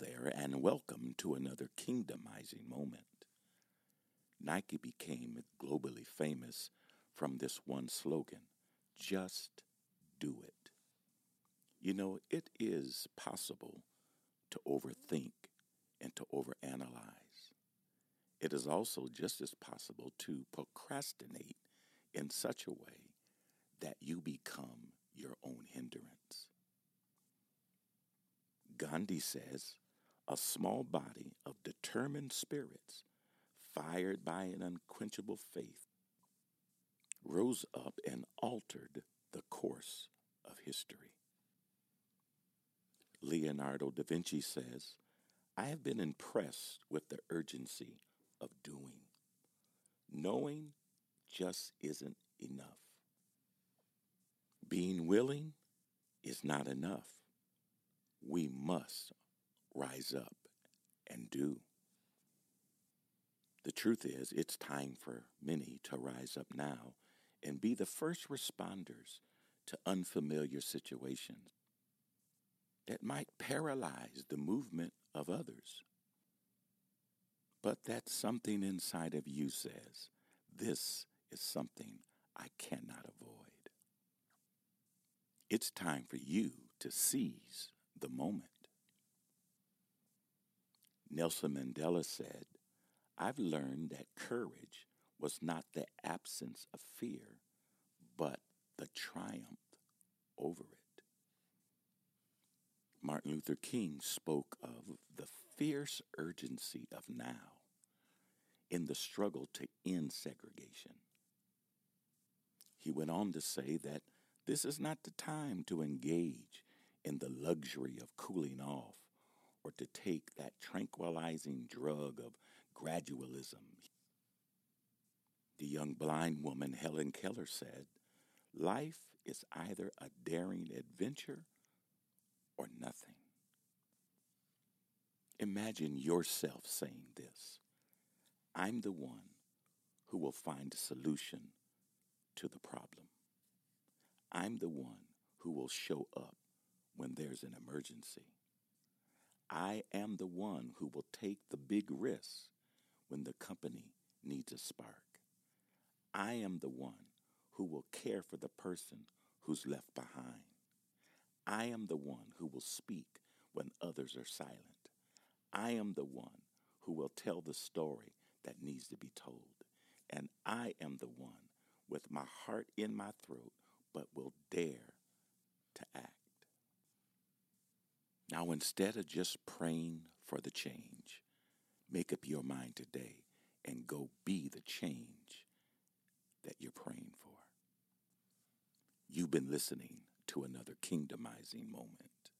there, and welcome to another kingdomizing moment. Nike became globally famous from this one slogan just do it. You know, it is possible to overthink and to overanalyze. It is also just as possible to procrastinate in such a way that you become your own hindrance. Gandhi says, a small body of determined spirits, fired by an unquenchable faith, rose up and altered the course of history. Leonardo da Vinci says, I have been impressed with the urgency of doing. Knowing just isn't enough. Being willing is not enough. We must rise up and do. The truth is, it's time for many to rise up now and be the first responders to unfamiliar situations that might paralyze the movement of others. But that something inside of you says, this is something I cannot avoid. It's time for you to seize the moment. Nelson Mandela said, I've learned that courage was not the absence of fear, but the triumph over it. Martin Luther King spoke of the fierce urgency of now in the struggle to end segregation. He went on to say that this is not the time to engage in the luxury of cooling off or to take that tranquilizing drug of gradualism. The young blind woman Helen Keller said, Life is either a daring adventure or nothing. Imagine yourself saying this I'm the one who will find a solution to the problem. I'm the one who will show up when there's an emergency. I am the one who will take the big risks when the company needs a spark. I am the one who will care for the person who's left behind. I am the one who will speak when others are silent. I am the one who will tell the story that needs to be told. And I am the one with my heart in my throat, but will dare to act. Now, instead of just praying for the change, make up your mind today and go be the change that you're praying for. You've been listening to another kingdomizing moment.